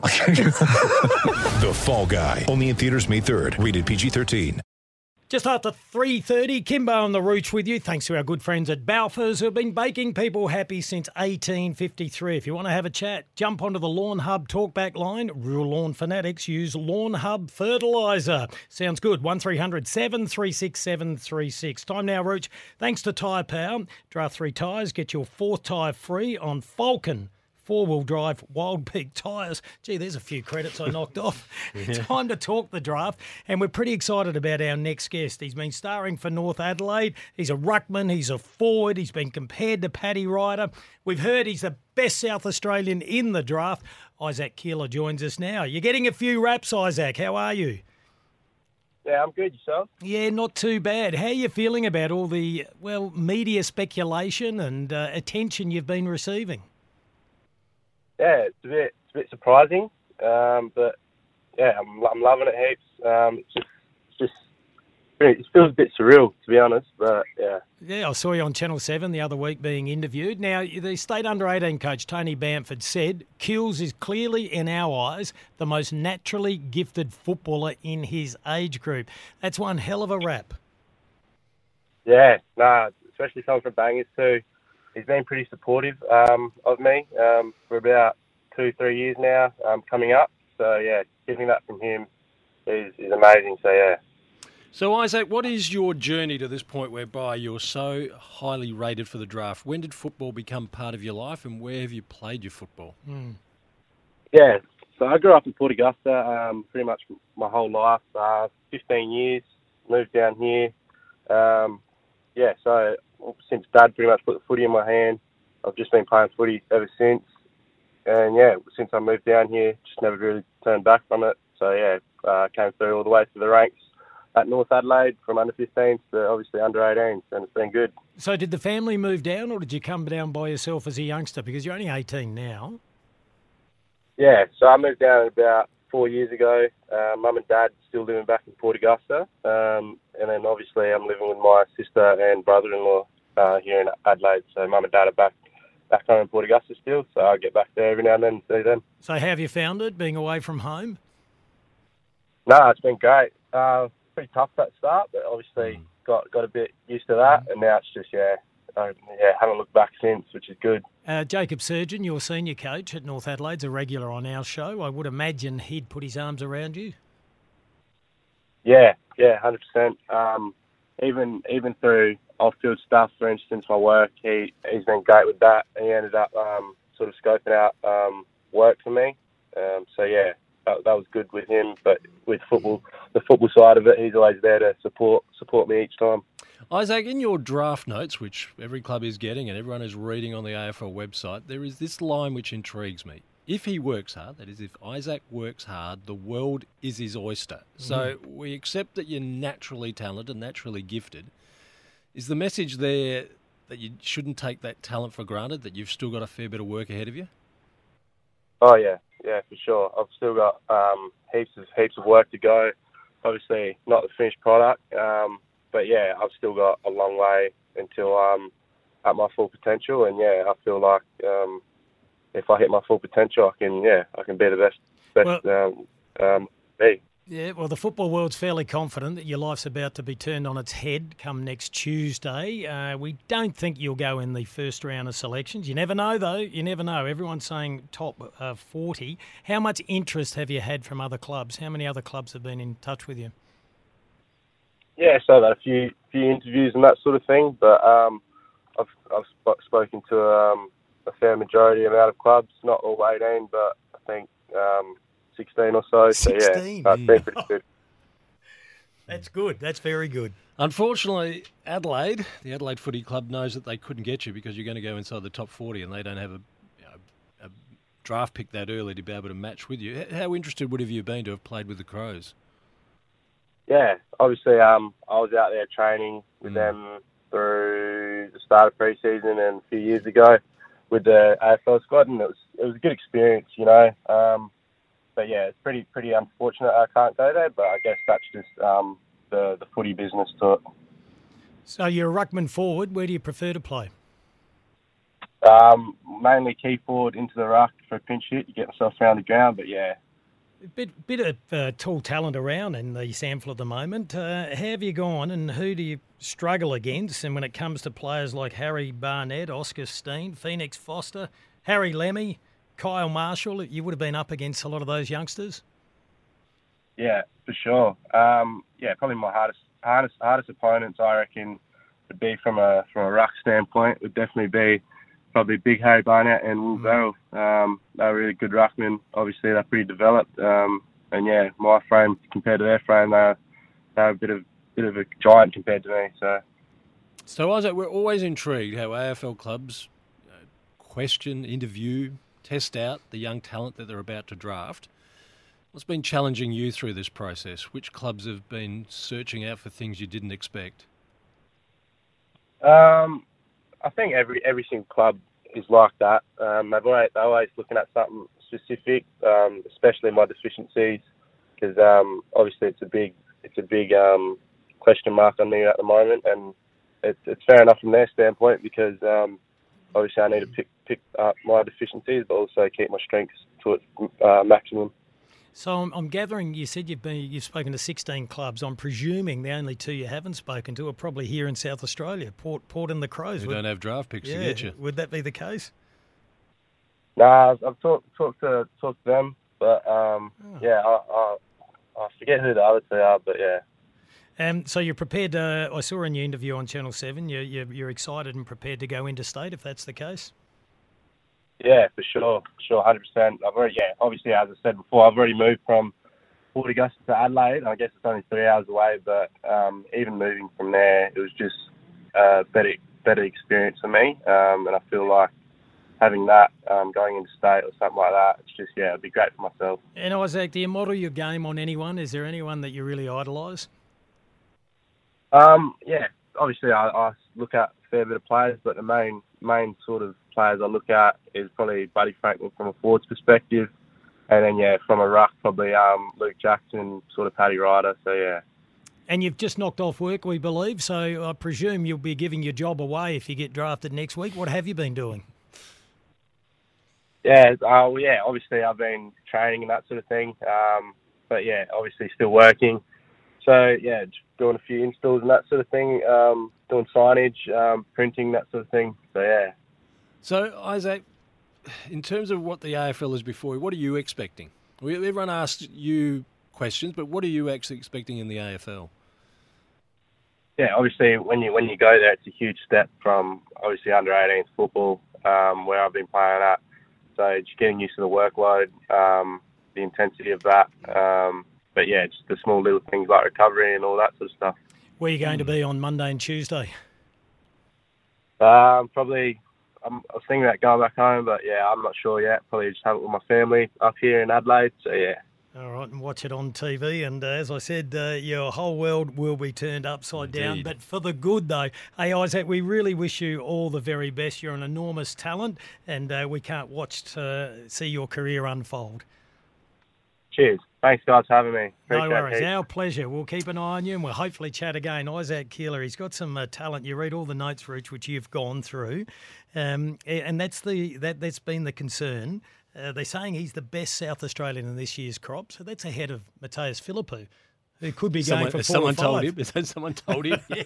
The Fall Guy. Only in theaters May 3rd. Rated PG-13. Just after 3.30, Kimbo on the Rooch with you. Thanks to our good friends at Balfours who have been baking people happy since 1853. If you want to have a chat, jump onto the Lawn Hub talkback line. Rural lawn fanatics use Lawn Hub fertiliser. Sounds good. 1300 736 736. Time now, Rooch. Thanks to Tyre Power. Draft three tyres. Get your fourth tyre free on Falken four wheel drive Wild Peak tyres. Gee, there's a few credits I knocked off. Time to talk the draft, and we're pretty excited about our next guest. He's been starring for North Adelaide. He's a ruckman, he's a forward, he's been compared to Paddy Ryder. We've heard he's the best South Australian in the draft. Isaac Keeler joins us now. You're getting a few raps, Isaac. How are you? Yeah, I'm good. Yourself? Yeah, not too bad. How are you feeling about all the, well, media speculation and uh, attention you've been receiving? Yeah, it's a bit, it's a bit surprising, um, but yeah, I'm, I'm loving it heaps. Um, it's just, it's just, it feels a bit surreal to be honest, but yeah. Yeah, I saw you on Channel 7 the other week being interviewed. Now, the state under 18 coach, Tony Bamford, said Kills is clearly, in our eyes, the most naturally gifted footballer in his age group. That's one hell of a rap. Yeah, nah, especially coming from Bangers too. He's been pretty supportive um, of me um, for about two, three years now, um, coming up. So yeah, getting that from him is, is amazing. So yeah. So, Isaac, what is your journey to this point whereby you're so highly rated for the draft? When did football become part of your life and where have you played your football? Yeah, so I grew up in Port Augusta um, pretty much my whole life, uh, 15 years, moved down here. Um, yeah, so since Dad pretty much put the footy in my hand, I've just been playing footy ever since. And yeah, since I moved down here, just never really turned back from it. So yeah, uh, came through all the way through the ranks at North Adelaide from under 15s to obviously under 18s, and it's been good. So, did the family move down or did you come down by yourself as a youngster? Because you're only 18 now. Yeah, so I moved down about four years ago. Uh, Mum and Dad still living back in Port Augusta, um, and then obviously I'm living with my sister and brother-in-law uh, here in Adelaide. So Mum and Dad are back back home in Port Augusta still, so I get back there every now and then and see them. So, how have you found it being away from home? No, it's been great. Uh, pretty tough at start, but obviously got got a bit used to that, and now it's just yeah, uh, yeah, haven't looked back since, which is good. Uh, Jacob Surjan, your senior coach at North Adelaide's a regular on our show. I would imagine he'd put his arms around you. Yeah, yeah, hundred percent. Um, even even through off-field stuff, for instance, my work, he he's been great with that. He ended up um, sort of scoping out um, work for me. Um, so yeah, that, that was good with him. But with football, the football side of it, he's always there to support support me each time. Isaac, in your draft notes, which every club is getting and everyone is reading on the AFL website, there is this line which intrigues me. If he works hard, that is, if Isaac works hard, the world is his oyster. So we accept that you're naturally talented, and naturally gifted. Is the message there that you shouldn't take that talent for granted, that you've still got a fair bit of work ahead of you? Oh yeah, yeah, for sure. I've still got um, heaps of heaps of work to go. Obviously, not the finished product, um, but yeah, I've still got a long way until I'm at my full potential. And yeah, I feel like um, if I hit my full potential, I can yeah, I can be the best best um, um, me. Yeah, well, the football world's fairly confident that your life's about to be turned on its head come next Tuesday. Uh, we don't think you'll go in the first round of selections. You never know, though. You never know. Everyone's saying top uh, 40. How much interest have you had from other clubs? How many other clubs have been in touch with you? Yeah, so I've had a few few interviews and that sort of thing, but um, I've I've sp- spoken to um, a fair majority amount of clubs, not all 18, but I think um, 16 or so. So 16? yeah, it's been pretty good. That's good. That's very good. Unfortunately, Adelaide, the Adelaide Footy Club, knows that they couldn't get you because you're going to go inside the top 40 and they don't have a, you know, a draft pick that early to be able to match with you. How interested would have you been to have played with the Crows? Yeah, obviously, um, I was out there training with them through the start of pre-season and a few years ago with the AFL squad, and it was it was a good experience, you know. Um, but yeah, it's pretty pretty unfortunate I can't go there, but I guess that's just um, the the footy business to it. So you're a ruckman forward. Where do you prefer to play? Um, mainly key forward into the ruck for a pinch hit, you get myself around the ground, but yeah, A bit, bit of uh, tall talent around in the SANFL at the moment. Uh, how have you gone, and who do you struggle against? And when it comes to players like Harry Barnett, Oscar Steen, Phoenix Foster, Harry Lemmey, Kyle Marshall, you would have been up against a lot of those youngsters. Yeah, for sure. Um, yeah, probably my hardest hardest hardest opponents I reckon would be from a from a ruck standpoint would definitely be probably Big Harry Barnett and Will Verrall. Um, they're really good ruckmen. Obviously, they're pretty developed. Um, and yeah, my frame compared to their frame, they're they're a bit of bit of a giant compared to me. So So, Isaac, we're always intrigued how AFL clubs uh, question, interview, test out the young talent that they're about to draft. What's been challenging you through this process? Which clubs have been searching out for things you didn't expect? Um, I think every every single club is like that. Um, they've always, they're always looking at something specific, um, especially my deficiencies, because um, obviously it's a big it's a big um, question mark on me at the moment, and it's it's fair enough from their standpoint because um, obviously I need to pick pick up my deficiencies, but also keep my strengths to its uh, maximum. So I'm, I'm gathering you said you've been you've spoken to 16 clubs. I'm presuming the only two you haven't spoken to are probably here in South Australia, Port Port and the Crows. We Would- don't have draft picks yeah, to get you. would that be the case? Nah, I've, I've talked talked to talked to them, but um, yeah, I, I I forget who the other two are, but yeah. Um, so you're prepared. Uh, I saw in your interview on Channel Seven. You're, you're you're excited and prepared to go interstate if that's the case. Yeah, for sure, sure, hundred percent. I've already, yeah, obviously, as I said before, I've already moved from Port Augusta to Adelaide. I guess it's only three hours away, but um, even moving from there, it was just a better, better experience for me, um, and I feel like having that um, going into state or something like that, it's just yeah, it'd be great for myself. And Isaac, do you model your game on anyone? Is there anyone that you really idolise? Um, yeah, obviously, I, I look at a fair bit of players, but the main main sort of players I look at is probably Buddy Franklin from a forwards perspective, and then yeah, from a ruck probably um, Luke Jackson, sort of Paddy Ryder. So yeah. And you've just knocked off work, we believe. So I presume you'll be giving your job away if you get drafted next week. What have you been doing? Yeah, uh, yeah. Obviously, I've been training and that sort of thing. Um, but yeah, obviously still working. So yeah, just doing a few installs and that sort of thing. Um, doing signage, um, printing, that sort of thing. So yeah. So, Isaac, in terms of what the AFL is before, you, what are you expecting? Everyone asks you questions, but what are you actually expecting in the AFL? yeah, obviously when you when you go there, it's a huge step from obviously under 18s football um, where I've been playing at. So just getting used to the workload, um, the intensity of that. Um, but yeah, just the small little things like recovery and all that sort of stuff. Where are you going to be on Monday and Tuesday? Um, probably, I'm, I was thinking about going back home, but yeah, I'm not sure yet. Probably just have it with my family up here in Adelaide. So yeah. All right, and watch it on TV. And uh, as I said, uh, your whole world will be turned upside down, but for the good, though. Hey, Isaac, we really wish you all the very best. You're an enormous talent, and uh, we can't watch to see your career unfold. Cheers. Thanks guys for having me. No Appreciate it worries. heaps. Our pleasure. We'll keep an eye on you and we'll hopefully chat again. Isaac Keeler, he's got some uh, talent. You read all the notes, Rich, which you've gone through. Um, and that's the that, that's been the concern. Uh, they're saying he's the best South Australian in this year's crop, so that's ahead of Mattaes Phillipou, who could be Someone, going for four someone or five. told him? Is that someone told him? yeah.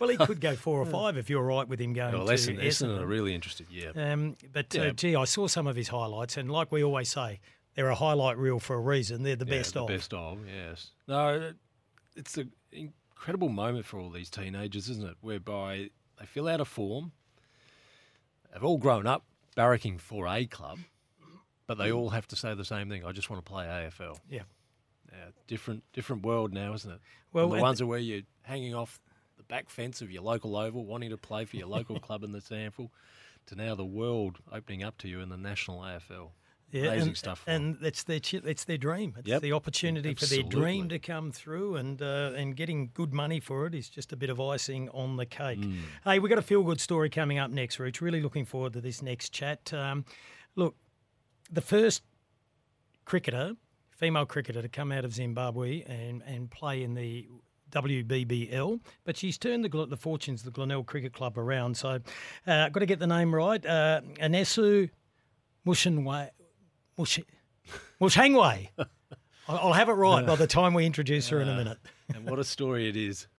Well, he could go four or five if you're right with him going Well, to Essendon, Essendon Essendon. are really interested, yeah. Um, but uh, gee, I saw some of his highlights, and like we always say, they're a highlight reel for a reason. They're the Yeah, best the of. best of, yes. No, it's an incredible moment for all these teenagers, isn't it? Whereby they fill out a form. They've all grown up barracking for a club, but they all have to say the same thing. I just want to play AFL. Yeah. Yeah, different different world now, isn't it? Well, Well, the and- ones are where you're hanging off the back fence of your local oval, wanting to play for your local club in the SANFL, to now the world opening up to you in the national AFL. Yeah, Amazing and, stuff. And it's their it's their dream. It's Yep. the opportunity for their dream to come through, and uh, and getting good money for it is just a bit of icing on the cake. Mm. Hey, we've got a feel good story coming up next, Rooch. Really looking forward to this next chat. Um, look, the first cricketer, female cricketer, to come out of Zimbabwe and and play in the WBBL, but she's turned the, the fortunes of the Glenelg Cricket Club around. So, uh, I've got to get the name right. Uh, Anesu Mushinwe, Mush, Mushangwe. I'll I'll have it right by the time we introduce her in a minute. and what a story it is.